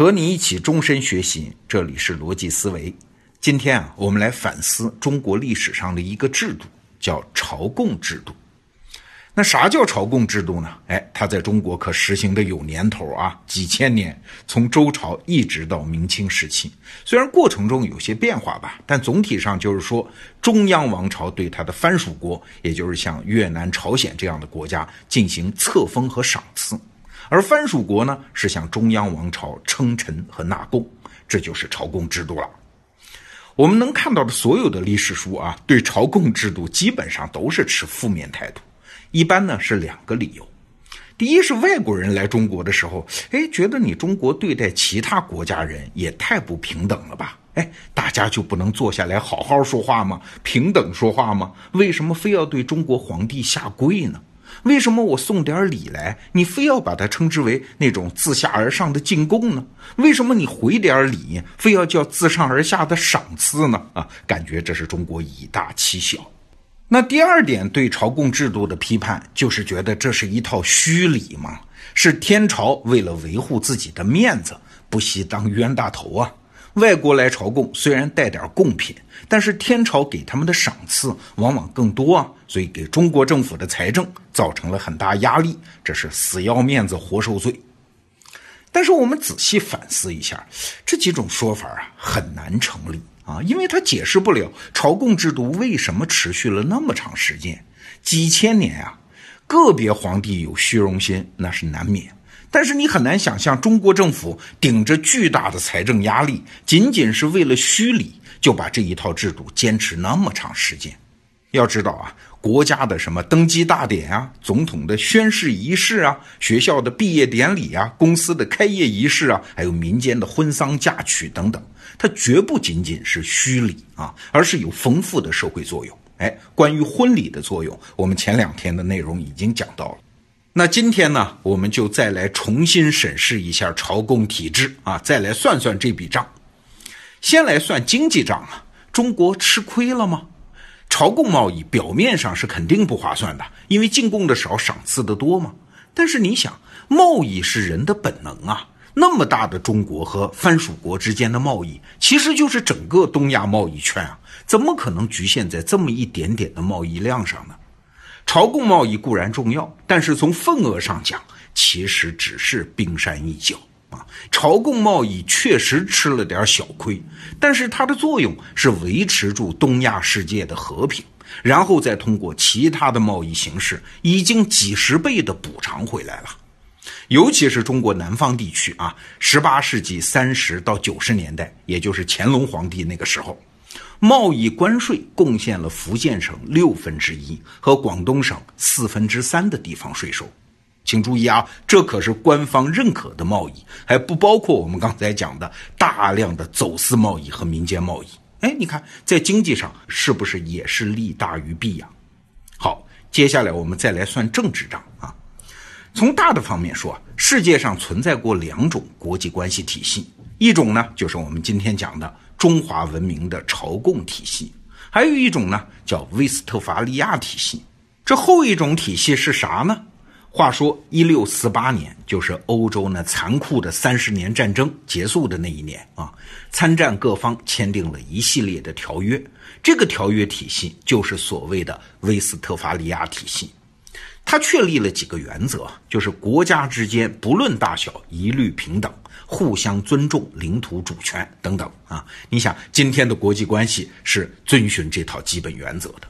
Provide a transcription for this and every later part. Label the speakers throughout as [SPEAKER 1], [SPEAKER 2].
[SPEAKER 1] 和你一起终身学习，这里是逻辑思维。今天啊，我们来反思中国历史上的一个制度，叫朝贡制度。那啥叫朝贡制度呢？哎，它在中国可实行的有年头啊，几千年，从周朝一直到明清时期。虽然过程中有些变化吧，但总体上就是说，中央王朝对它的藩属国，也就是像越南、朝鲜这样的国家进行册封和赏赐，而藩属国呢，是向中央王朝称臣和纳贡，这就是朝贡制度了。我们能看到的所有的历史书啊，对朝贡制度基本上都是持负面态度。一般呢是两个理由，第一是外国人来中国的时候，哎，觉得你中国对待其他国家人也太不平等了吧？哎，大家就不能坐下来好好说话吗？平等说话吗？为什么非要对中国皇帝下跪呢？为什么我送点礼来，你非要把它称之为那种自下而上的进贡呢？为什么你回点礼，非要叫自上而下的赏赐呢？啊，感觉这是中国以大欺小。那第二点对朝贡制度的批判，就是觉得这是一套虚礼嘛，是天朝为了维护自己的面子，不惜当冤大头啊。外国来朝贡虽然带点贡品，但是天朝给他们的赏赐往往更多啊，所以给中国政府的财政造成了很大压力，这是死要面子活受罪。但是我们仔细反思一下，这几种说法啊，很难成立。啊，因为他解释不了朝贡制度为什么持续了那么长时间，几千年啊。个别皇帝有虚荣心那是难免，但是你很难想象中国政府顶着巨大的财政压力，仅仅是为了虚礼就把这一套制度坚持那么长时间。要知道啊，国家的什么登基大典啊，总统的宣誓仪式啊，学校的毕业典礼啊，公司的开业仪式啊，还有民间的婚丧嫁娶等等。它绝不仅仅是虚礼啊，而是有丰富的社会作用。哎，关于婚礼的作用，我们前两天的内容已经讲到了。那今天呢，我们就再来重新审视一下朝贡体制啊，再来算算这笔账。先来算经济账啊，中国吃亏了吗？朝贡贸易表面上是肯定不划算的，因为进贡的少，赏赐的多嘛。但是你想，贸易是人的本能啊。那么大的中国和藩属国之间的贸易，其实就是整个东亚贸易圈啊，怎么可能局限在这么一点点的贸易量上呢？朝贡贸易固然重要，但是从份额上讲，其实只是冰山一角啊。朝贡贸易确实吃了点小亏，但是它的作用是维持住东亚世界的和平，然后再通过其他的贸易形式，已经几十倍的补偿回来了。尤其是中国南方地区啊，十八世纪三十到九十年代，也就是乾隆皇帝那个时候，贸易关税贡献了福建省六分之一和广东省四分之三的地方税收。请注意啊，这可是官方认可的贸易，还不包括我们刚才讲的大量的走私贸易和民间贸易。哎，你看在经济上是不是也是利大于弊呀？好，接下来我们再来算政治账啊。从大的方面说，世界上存在过两种国际关系体系，一种呢就是我们今天讲的中华文明的朝贡体系，还有一种呢叫威斯特伐利亚体系。这后一种体系是啥呢？话说一六四八年，就是欧洲那残酷的三十年战争结束的那一年啊，参战各方签订了一系列的条约，这个条约体系就是所谓的威斯特伐利亚体系。他确立了几个原则，就是国家之间不论大小一律平等，互相尊重领土主权等等啊。你想，今天的国际关系是遵循这套基本原则的。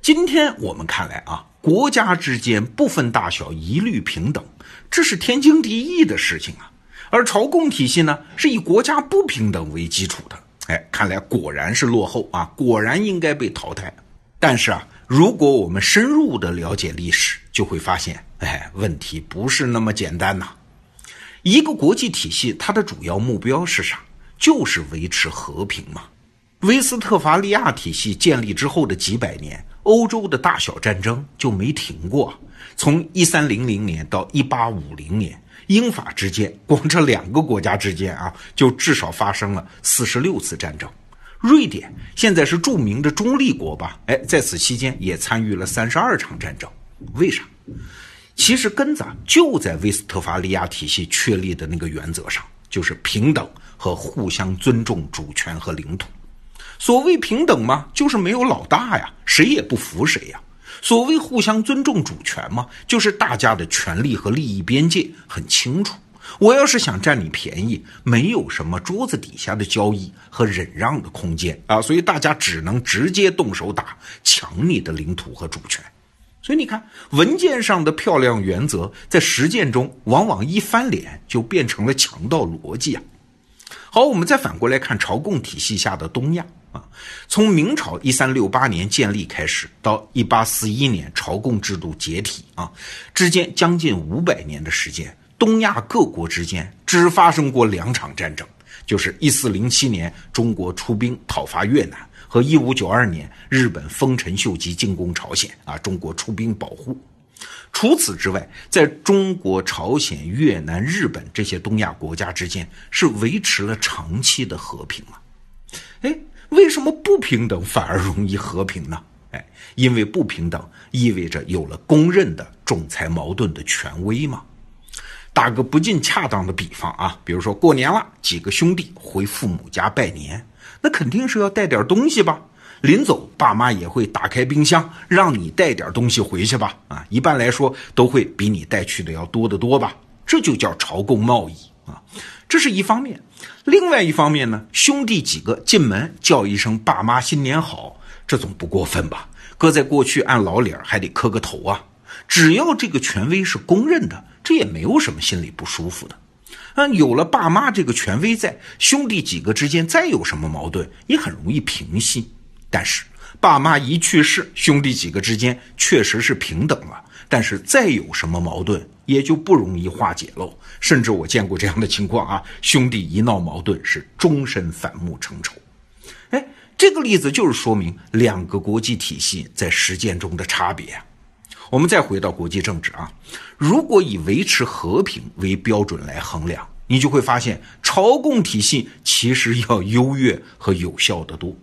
[SPEAKER 1] 今天我们看来啊，国家之间不分大小一律平等，这是天经地义的事情啊。而朝贡体系呢，是以国家不平等为基础的。哎，看来果然是落后啊，果然应该被淘汰。但是啊。如果我们深入的了解历史，就会发现，哎，问题不是那么简单呐。一个国际体系，它的主要目标是啥？就是维持和平嘛。威斯特伐利亚体系建立之后的几百年，欧洲的大小战争就没停过。从一三零零年到一八五零年，英法之间，光这两个国家之间啊，就至少发生了四十六次战争。瑞典现在是著名的中立国吧？哎，在此期间也参与了三十二场战争。为啥？其实根子就在威斯特伐利亚体系确立的那个原则上，就是平等和互相尊重主权和领土。所谓平等嘛，就是没有老大呀，谁也不服谁呀。所谓互相尊重主权嘛，就是大家的权利和利益边界很清楚。我要是想占你便宜，没有什么桌子底下的交易和忍让的空间啊，所以大家只能直接动手打，抢你的领土和主权。所以你看，文件上的漂亮原则，在实践中往往一翻脸就变成了强盗逻辑啊。好，我们再反过来看朝贡体系下的东亚啊，从明朝一三六八年建立开始，到一八四一年朝贡制度解体啊，之间将近五百年的时间。东亚各国之间只发生过两场战争，就是一四零七年中国出兵讨伐越南，和一五九二年日本丰臣秀吉进攻朝鲜，啊，中国出兵保护。除此之外，在中国、朝鲜、越南、日本这些东亚国家之间是维持了长期的和平啊。哎，为什么不平等反而容易和平呢？哎，因为不平等意味着有了公认的仲裁矛盾的权威嘛。打个不尽恰当的比方啊，比如说过年了，几个兄弟回父母家拜年，那肯定是要带点东西吧。临走，爸妈也会打开冰箱，让你带点东西回去吧。啊，一般来说都会比你带去的要多得多吧。这就叫朝贡贸易啊，这是一方面。另外一方面呢，兄弟几个进门叫一声“爸妈新年好”，这总不过分吧？搁在过去，按老理儿还得磕个头啊。只要这个权威是公认的。这也没有什么心里不舒服的，嗯，有了爸妈这个权威在，兄弟几个之间再有什么矛盾也很容易平息。但是爸妈一去世，兄弟几个之间确实是平等了，但是再有什么矛盾也就不容易化解喽。甚至我见过这样的情况啊，兄弟一闹矛盾是终身反目成仇。哎，这个例子就是说明两个国际体系在实践中的差别啊。我们再回到国际政治啊，如果以维持和平为标准来衡量，你就会发现朝贡体系其实要优越和有效的多。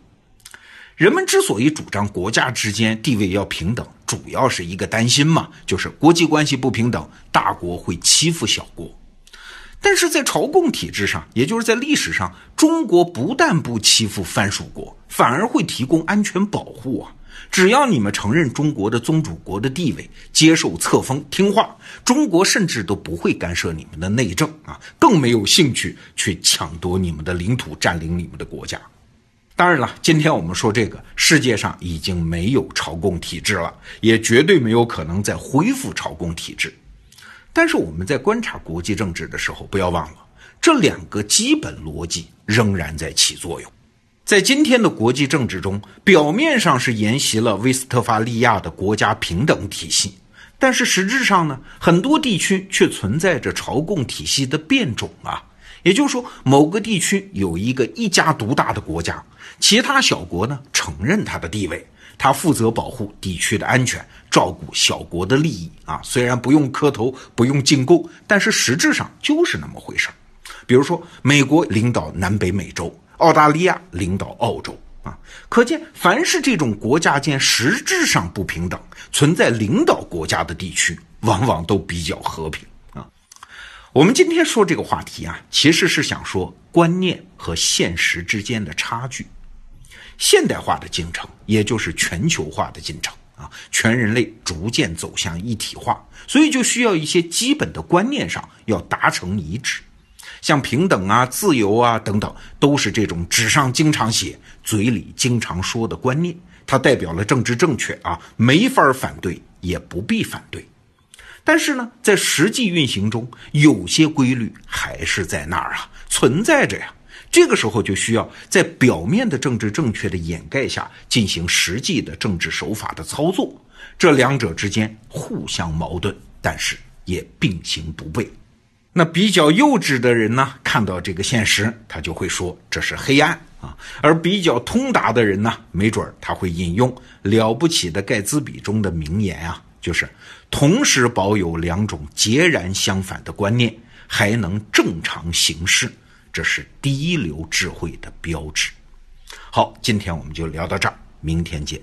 [SPEAKER 1] 人们之所以主张国家之间地位要平等，主要是一个担心嘛，就是国际关系不平等，大国会欺负小国。但是在朝贡体制上，也就是在历史上，中国不但不欺负藩属国，反而会提供安全保护啊。只要你们承认中国的宗主国的地位，接受册封听话，中国甚至都不会干涉你们的内政啊，更没有兴趣去抢夺你们的领土，占领你们的国家。当然了，今天我们说这个世界上已经没有朝贡体制了，也绝对没有可能再恢复朝贡体制。但是我们在观察国际政治的时候，不要忘了这两个基本逻辑仍然在起作用。在今天的国际政治中，表面上是沿袭了威斯特伐利亚的国家平等体系，但是实质上呢，很多地区却存在着朝贡体系的变种啊。也就是说，某个地区有一个一家独大的国家，其他小国呢承认他的地位，他负责保护地区的安全，照顾小国的利益啊。虽然不用磕头，不用进贡，但是实质上就是那么回事儿。比如说，美国领导南北美洲。澳大利亚领导澳洲啊，可见凡是这种国家间实质上不平等、存在领导国家的地区，往往都比较和平啊。我们今天说这个话题啊，其实是想说观念和现实之间的差距。现代化的进程，也就是全球化的进程啊，全人类逐渐走向一体化，所以就需要一些基本的观念上要达成一致。像平等啊、自由啊等等，都是这种纸上经常写、嘴里经常说的观念。它代表了政治正确啊，没法反对，也不必反对。但是呢，在实际运行中，有些规律还是在那儿啊，存在着呀。这个时候就需要在表面的政治正确的掩盖下，进行实际的政治手法的操作。这两者之间互相矛盾，但是也并行不悖。那比较幼稚的人呢，看到这个现实，他就会说这是黑暗啊；而比较通达的人呢，没准他会引用《了不起的盖茨比》中的名言啊，就是同时保有两种截然相反的观念，还能正常行事，这是第一流智慧的标志。好，今天我们就聊到这儿，明天见。